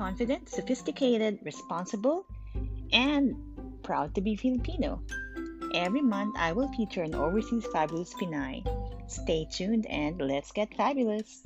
confident, sophisticated, responsible, and proud to be Filipino. Every month, I will feature an overseas fabulous Pinay. Stay tuned and let's get fabulous!